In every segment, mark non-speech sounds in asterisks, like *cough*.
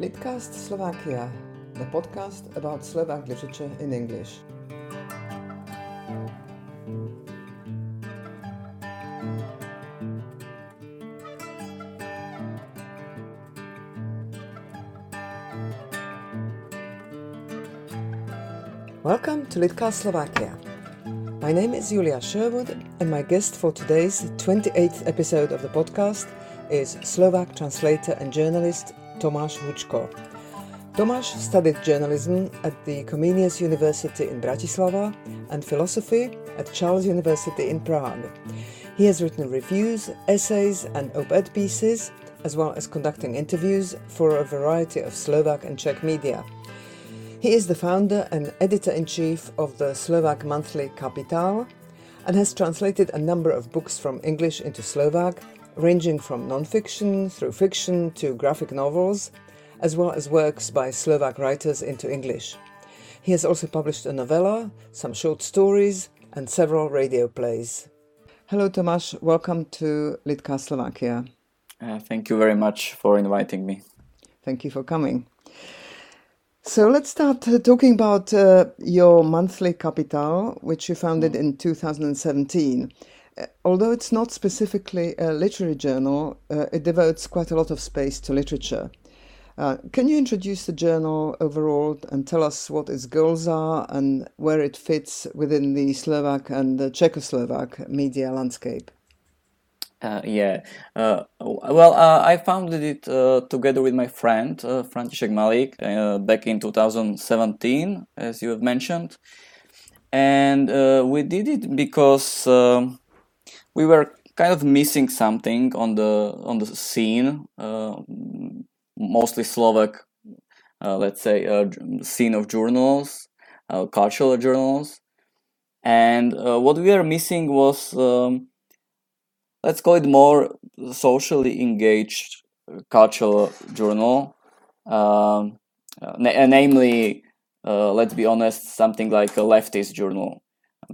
Litcast Slovakia, the podcast about Slovak literature in English. Welcome to Litcast Slovakia. My name is Julia Sherwood, and my guest for today's 28th episode of the podcast is Slovak translator and journalist Tomáš Hučko. Tomáš studied journalism at the Comenius University in Bratislava and philosophy at Charles University in Prague. He has written reviews, essays, and op ed pieces, as well as conducting interviews for a variety of Slovak and Czech media. He is the founder and editor in chief of the Slovak monthly Kapitál and has translated a number of books from English into Slovak, ranging from non-fiction through fiction to graphic novels, as well as works by Slovak writers into English. He has also published a novella, some short stories, and several radio plays. Hello, Tomáš. Welcome to Litcast Slovakia. Uh, thank you very much for inviting me. Thank you for coming. So let's start uh, talking about uh, your monthly Kapitál, which you founded in 2017. Uh, although it's not specifically a literary journal, uh, it devotes quite a lot of space to literature. Uh, can you introduce the journal overall and tell us what its goals are and where it fits within the Slovak and the Czechoslovak media landscape? Uh, yeah. Uh, well, uh, I founded it together with my friend uh, František Malik back in 2017, as you have mentioned, and we did it because um, we were kind of missing something on the on the scene, mostly Slovak, let's say, scene of journals, cultural journals, and what we were missing was. Um, let's call it more socially engaged cultural journal, um, uh, na- namely, uh, let's be honest, something like a leftist journal.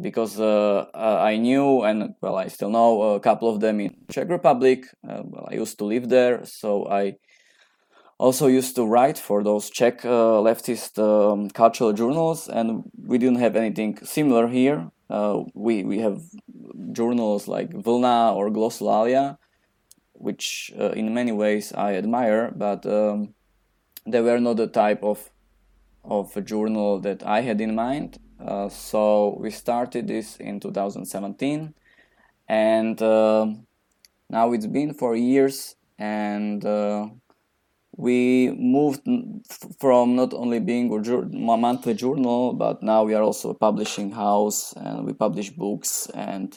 Because uh, uh I knew, and well, I still know a couple of them in Czech Republic. Uh, well, I used to live there, so I also used to write for those Czech uh, leftist um, cultural journals, and we didn't have anything similar here. we we have journals like Vlna or Glossolalia, which uh, in many ways I admire, but um, they were not the type of of journal that I had in mind. Uh, so we started this in 2017, and uh, now it's been four years, and uh, we moved from not only being a monthly journal, but now we are also a publishing house, and we publish books and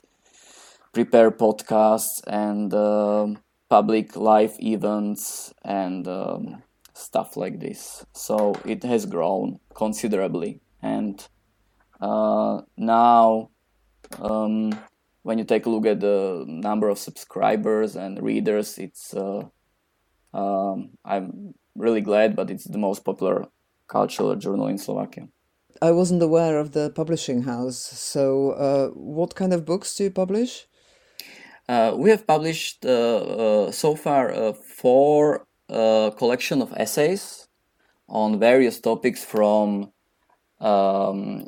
prepare podcasts and uh, public live events and um, stuff like this. So it has grown considerably, and now um, when you take a look at the number of subscribers and readers, it's uh, um, I'm really glad, but it's the most popular cultural journal in Slovakia. I wasn't aware of the publishing house. So, uh, what kind of books do you publish? Uh, we have published uh, uh, so far four collection of essays on various topics from um,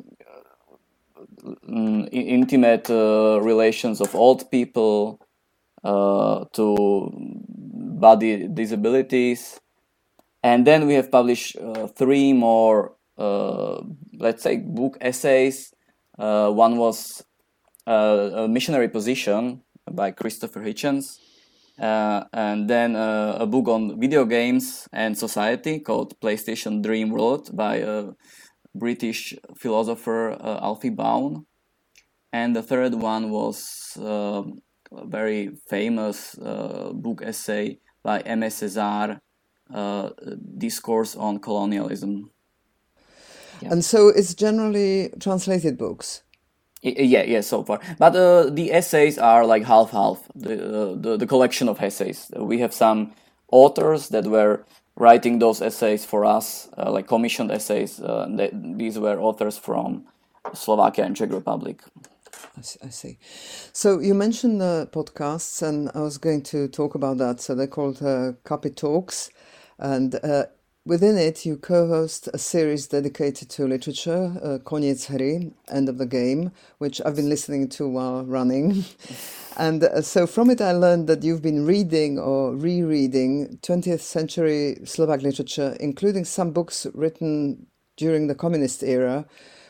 intimate relations of old people to body disabilities. And then we have published uh, three more, uh, let's say, book essays. Uh, one was a missionary position by Christopher Hitchens. Uh, and then uh, a book on video games and society called PlayStation Dream World by a British philosopher uh, Alfie Bown. And the third one was uh, a very famous uh, book essay by Aimé Césaire, uh, Discourse on Colonialism. Yeah. And so it's generally translated books. Yeah, yeah, so far. But uh, the essays are like half half. The, uh, the the collection of essays. We have some authors that were writing those essays for us, uh, like commissioned essays. Uh, they, these were authors from Slovakia and Czech Republic. I see. So you mentioned the podcasts, and I was going to talk about that. So they're called uh, Talks, and uh, within it, you co host a series dedicated to literature, uh, Koniec Hry, End of the Game, which I've been listening to while running. *laughs* and uh, so from it, I learned that you've been reading or rereading 20th century Slovak literature, including some books written during the communist era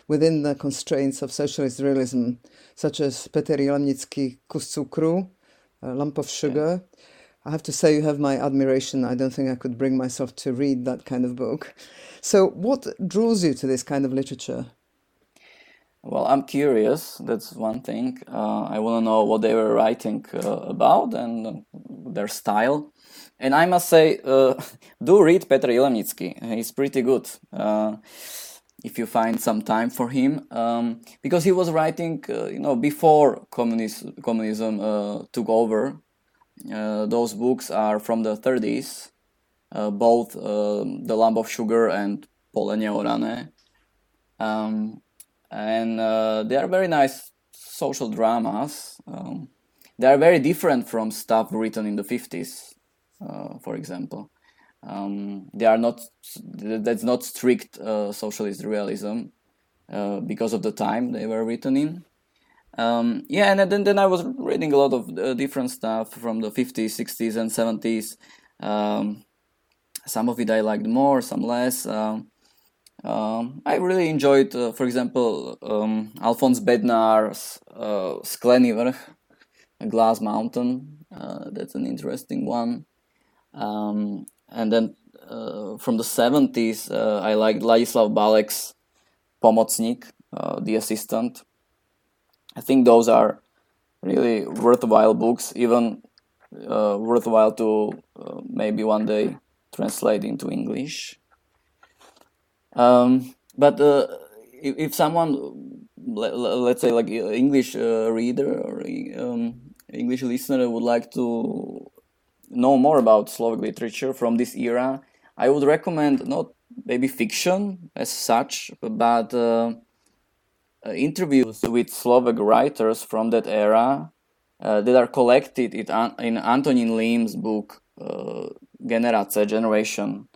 within the constraints of socialist realism, such as Peter Jilemnický Kus cukru, a lump of sugar. Yeah. I have to say, you have my admiration. I don't think I could bring myself to read that kind of book. So, what draws you to this kind of literature? Well, I'm curious. That's one thing. Uh, I want to know what they were writing uh, about and uh, their style. And I must say, uh, *laughs* do read Petr Jilemnický. He's pretty good. Uh, if you find some time for him, um, because he was writing, uh, you know, before communism, communism took over. Those books are from the 30s, both The Lump of Sugar and Pole Neorané. Um, and they are very nice social dramas. Um, they are very different from stuff written in the 50s uh, for example. Um, they are not that's not strict uh, socialist realism uh, because of the time they were written in. Um, yeah, and then then I was reading a lot of uh, different stuff from the 50s, 60s, and 70s. Um, some of it I liked more, some less. Um, um I really enjoyed, uh, for example, um, Alfonz Bednár's uh, vrch, Glass Mountain. Uh, that's an interesting one. Um, and then uh, from the 70s, uh, I liked Ladislav Ballek's Pomocník, uh, the assistant. I think those are really worthwhile books, even uh, worthwhile to uh, maybe one day translate into English. Um, but uh, if, if, someone, let, us say like English reader or um, English listener would like to know more about Slovak literature from this era, I would recommend not maybe fiction as such, but uh, uh, interviews with Slovak writers from that era uh, that are collected in, in Antonín Lím's book uh, Generace, Generation,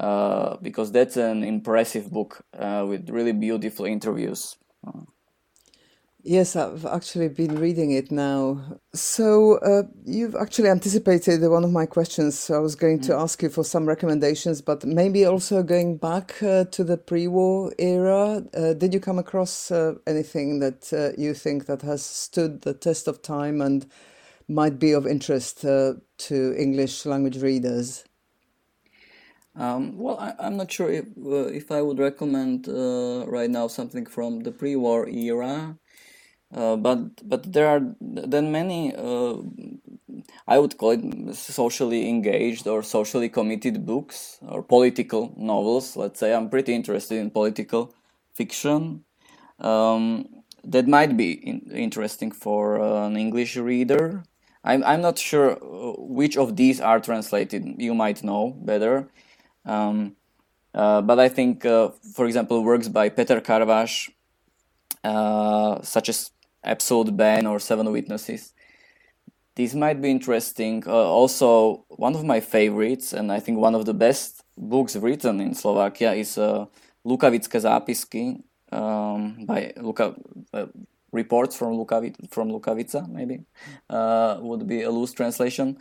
uh, because that's an impressive book uh, with really beautiful interviews. Yes, I've actually been reading it now. So uh, you've actually anticipated one of my questions. So I was going mm. to ask you for some recommendations, but maybe also going back uh, to the pre-war era. Uh, did you come across uh, anything that uh, you think that has stood the test of time and might be of interest uh, to English language readers? Um, well, I, am not sure if if I would recommend right now something from the pre-war era. Uh, but but there are then many uh, I would call it socially engaged or socially committed books or political novels. Let's say I'm pretty interested in political fiction. Um, that might be in- interesting for uh, an English reader. I'm I'm not sure uh, which of these are translated. You might know better. Um, uh, but I think, for example, works by Peter Karvaš, such as absolute ban or seven witnesses. This might be interesting. Uh, also, one of my favorites, and I think one of the best books written in Slovakia, is uh, Lukavické zápisky um, by Luka, uh, reports from Lukavi- from Lukavica, maybe uh, would be a loose translation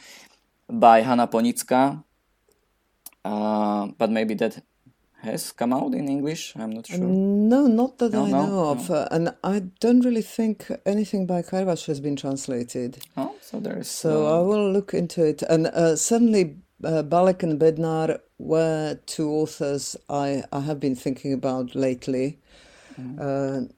by Hana Ponická. Uh, but maybe that has come out in English? I'm not sure. No, not that no, I no? know of. No. Uh, and I don't really think anything by Karvaš has been translated. Oh, so there is. So. I will look into it. And uh, certainly, uh, Ballek and Bednár were two authors I, I have been thinking about lately. Mm.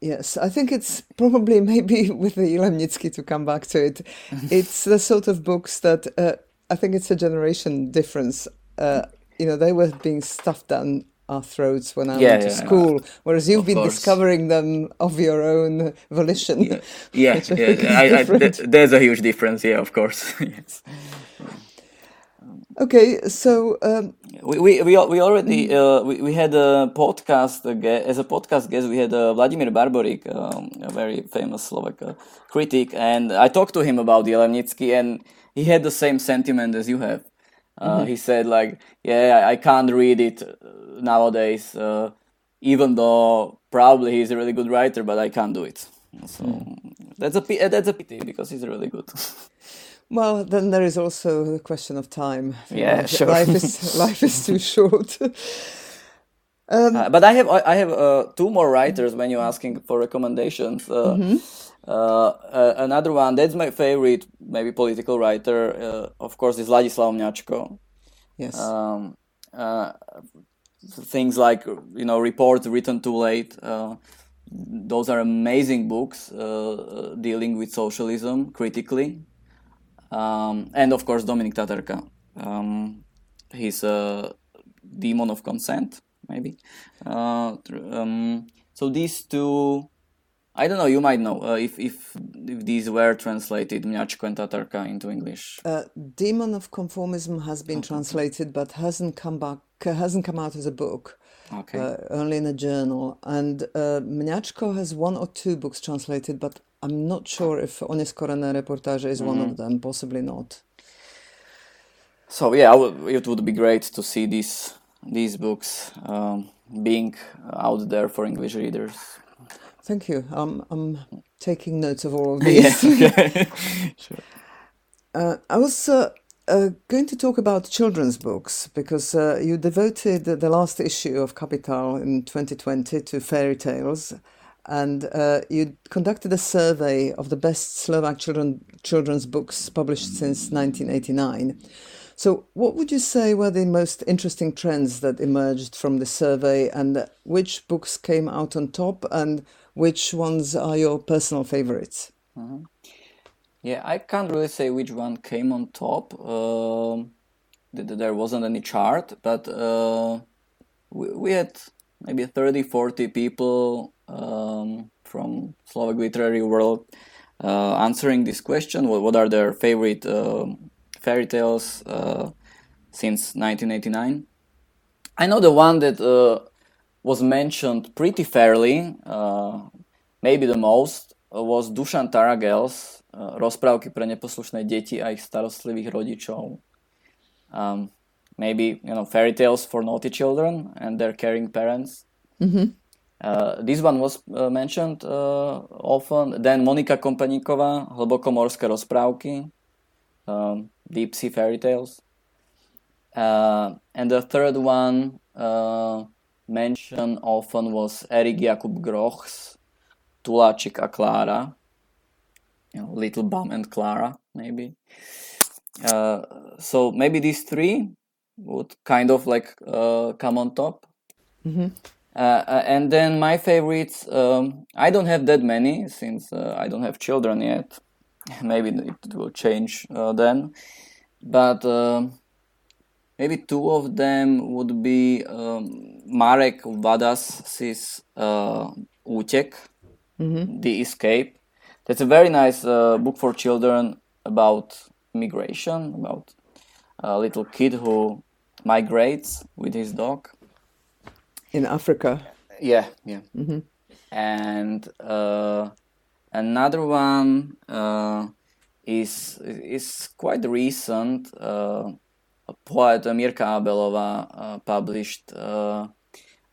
Yes, I think it's probably *laughs* maybe with the Jilemnický to come back to it. *laughs* it's the sort of books that uh, I think it's a generation difference. Uh, you know they were being stuffed down our throats when I yeah, went to yeah, school, yeah. whereas you've of been course. discovering them of your own volition. Yeah, yeah, *laughs* yeah. I, I, th- there's a huge difference. Yeah, of course. *laughs* yes. Okay, so um, we, we we we already uh, we, we had a podcast uh, as a podcast guest. We had uh, Vladimír Barborík, um, a very famous Slovak uh, critic, and I talked to him about the Jilemnický, and he had the same sentiment as you have Uh, He said like, yeah, I can't read it nowadays, uh, even though probably he's a really good writer, but I can't do it. So that's a that's a pity because he's really good. *laughs* Well, then there is also the question of time. Yeah, life, sure. Life is *laughs* life is too short. *laughs* Uh, but I have I have uh, two more writers when you're asking for recommendations. Uh, uh, uh, another one that's my favorite, maybe political writer, uh, of course, is Ladislav Mňačko. yes. Um, uh, things like you know reports written too late. Uh, those are amazing books uh, dealing with socialism critically, um, and of course Dominik Tatarka. Um, he's a demon of consent, maybe. Uh, um, so these two, I don't know. You might know uh, if if if these were translated, Mňačko and Tatarka into English. Uh, Demon of Conformism has been translated, but hasn't come back. Hasn't come out as a book. Okay. Uh, only in a journal. And uh, has one or two books translated, but I'm not sure if Oneskorené reportáže is one of them. Possibly not. So yeah, it would be great to see these these books um, being out there for English readers. Thank you. Um, I'm taking notes of all of *laughs* these. okay. *laughs* Uh, I was uh, uh, going to talk about children's books because uh, you devoted the last issue of Kapitál in 2020 to fairy tales, and uh, you conducted a survey of the best Slovak children children's books published since 1989. So, what would you say were the most interesting trends that emerged from the survey, and which books came out on top, and which ones are your personal favorites? yeah, I can't really say which one came on top. Th- there wasn't any chart, but uh, we, we had maybe 30, 40 people um, from Slovak literary world uh, answering this question. What, what are their favorite um, fairy tales uh, since 1989? I know the one that uh, was mentioned pretty fairly, uh, maybe the most, was Dušan Taragel's uh, rozprávky pre neposlušné deti a ich starostlivých rodičov. Um, maybe you know fairy tales for naughty children and their caring parents. Uh, this one was uh, mentioned uh, often. Then Monika Kompaníková, hlbokomorské rozprávky, um, deep sea fairy tales. Uh, and the third one uh, mentioned often was Erik Jakub Groch's Tuláčik a Klára. You know, Little Bum and Clara, maybe. Uh, so maybe these three would kind of like uh, come on top. Uh, uh, and then my favorites, um, I don't have that many since uh, I don't have children yet. Maybe it will change uh, then. But um maybe two of them would be um, Marek Vadas's uh, Útek, The Escape. That's a very nice uh, book for children about migration, about a little kid who migrates with his dog. In Africa. Yeah, yeah. And uh, another one uh, is is quite recent. Uh, a poet Mirka Ábelová uh, published uh,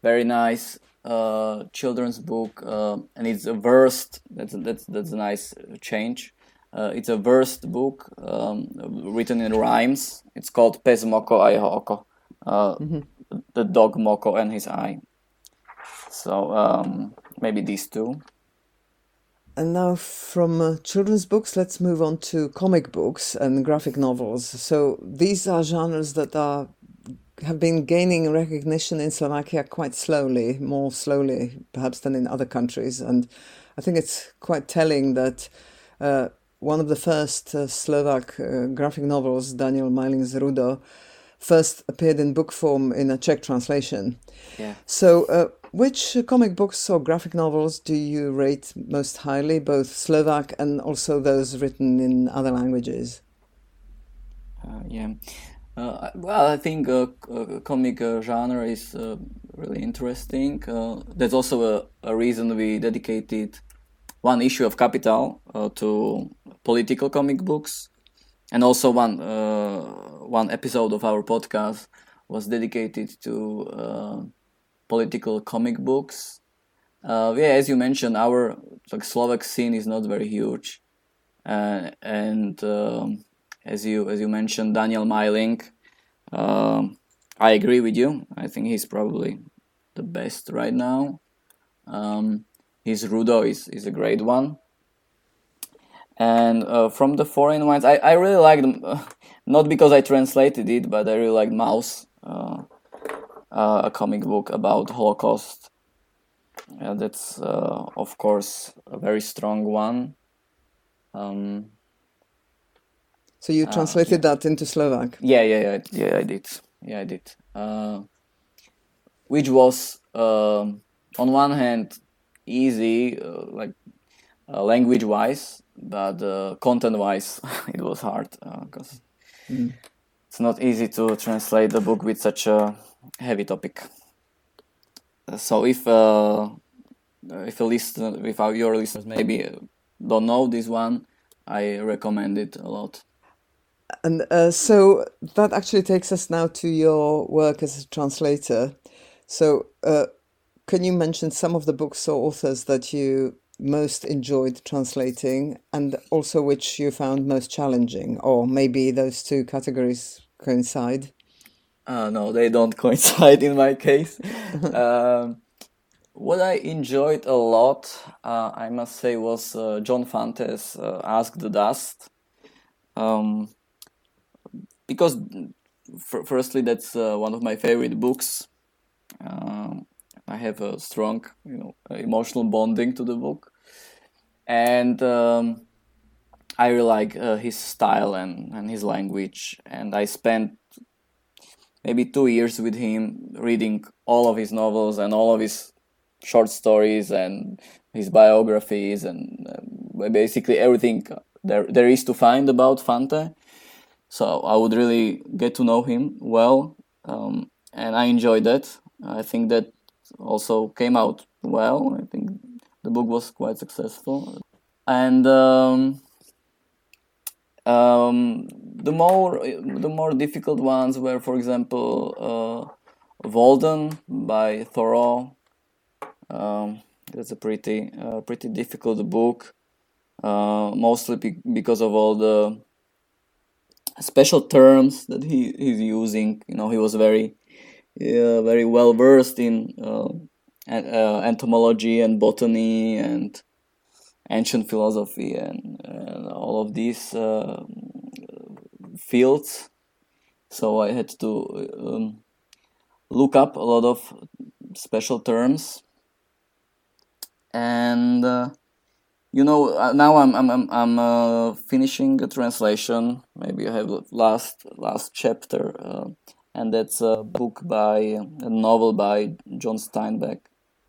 very nice uh, children's book, uh, and it's a versed. That's that's that's a nice change. Uh, it's a versed book um, written in rhymes. It's called Pes Moko a oko. Uh, The dog Moko and his eye. So um, maybe these two. And now, from uh, children's books, let's move on to comic books and graphic novels. So these are genres that are have been gaining recognition in Slovakia quite slowly, more slowly perhaps than in other countries. And I think it's quite telling that uh, one of the first uh, Slovak uh, graphic novels, Daniel Majling's Rudo, first appeared in book form in a Czech translation. Yeah. So, uh, which comic books or graphic novels do you rate most highly, both Slovak and also those written in other languages? Uh, yeah. Uh, well, I think uh, uh, comic uh, genre is uh, really interesting. That's also a, a reason we dedicated one issue of Kapitál to political comic books, and also one one episode of our podcast was dedicated to political comic books. Uh, yeah, as you mentioned, our like Slovak scene is not very huge, uh, and um, as you as you mentioned, Daniel Majling. Um, I agree with you. I think he's probably the best right now. Um, his Rudo is, is a great one. And uh, from the foreign ones, I, I really like them, uh, not because I translated it, but I really like Maus. uh, uh a comic book about Holocaust. that's, uh, of course, a very strong one. Um, so you uh, translated that into Slovak? Yeah, yeah, yeah, yeah, I did. Yeah, I did. which was, um, on one hand, easy, like language-wise, but uh, content wise *laughs* it was hard because uh, mm. It's not easy to translate the book with such a heavy topic. So if uh, if a listener if your listeners maybe don't know this one i recommend it a lot. And uh, so that actually takes us now to your work as a translator. So uh, can you mention some of the books or authors that you most enjoyed translating and also which you found most challenging or maybe those two categories coincide? Uh, no they don't *laughs* coincide in my case. *laughs* Um, what i enjoyed a lot uh, i must say was uh, john fante's uh, ask the dust. Um, because firstly that's uh, one of my favorite books. Um, I have a strong, you know, emotional bonding to the book, and um, I really like uh, his style and, and his language. And I spent maybe two years with him reading all of his novels and all of his short stories and his biographies and uh, basically everything there there is to find about Fante. So I would really get to know him well, um, and I enjoyed that. I think that also came out well. I think the book was quite successful, and um, um, the more the more difficult ones were, for example, uh, Walden by Thoreau. Um, that's a pretty uh, pretty difficult book, uh, mostly be- because of all the special terms that he he's using. You know, he was very uh, very well versed in uh, uh, entomology and botany and ancient philosophy and, and all of these uh, fields. So I had to um, look up a lot of special terms, and uh, you know now I'm I'm I'm, I'm uh, finishing a translation. Maybe I have last last chapter and that's a book by a novel by John Steinbeck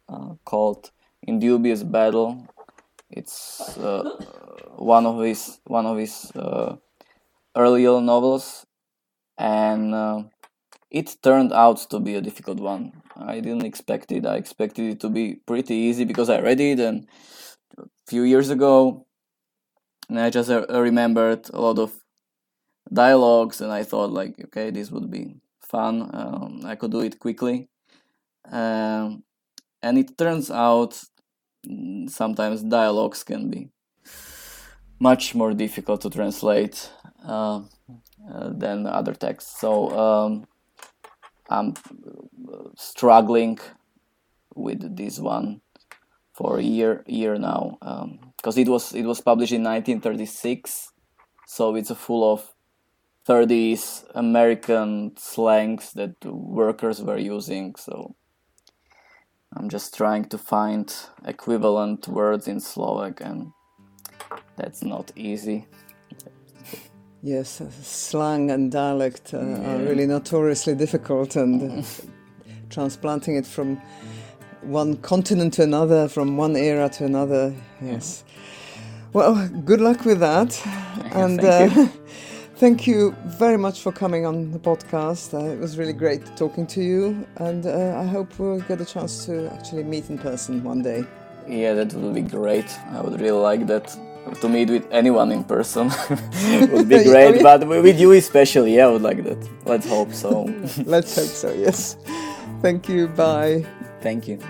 uh, called "In Dubious Battle." It's uh, one of his one of his uh, earlier novels, and uh, it turned out to be a difficult one. I didn't expect it. I expected it to be pretty easy because I read it and a few years ago, and I just remembered a lot of dialogues, and I thought like, okay, this would be fun. Um, I could do it quickly. Um, and it turns out sometimes dialogues can be much more difficult to translate uh, uh, than other texts. So um, I'm struggling with this one for a year year now because um, it was it was published in 1936, so it's full of 30s American slangs that workers were using. So I'm just trying to find equivalent words in Slovak, and that's not easy. Yes, slang and dialect uh, yeah. are really notoriously difficult, and uh, *laughs* transplanting it from one continent to another, from one era to another. Yes. Well, good luck with that, and. Uh, *laughs* Thank you very much for coming on the podcast. Uh, it was really great talking to you, and uh, I hope we'll get a chance to actually meet in person one day. Yeah, that would be great. I would really like that. to meet with anyone in person *laughs* would be great, oh, yeah. but with you especially, yeah, I would like that. Let's hope so. *laughs* Let's hope so. Yes. Thank you. Bye. Thank you.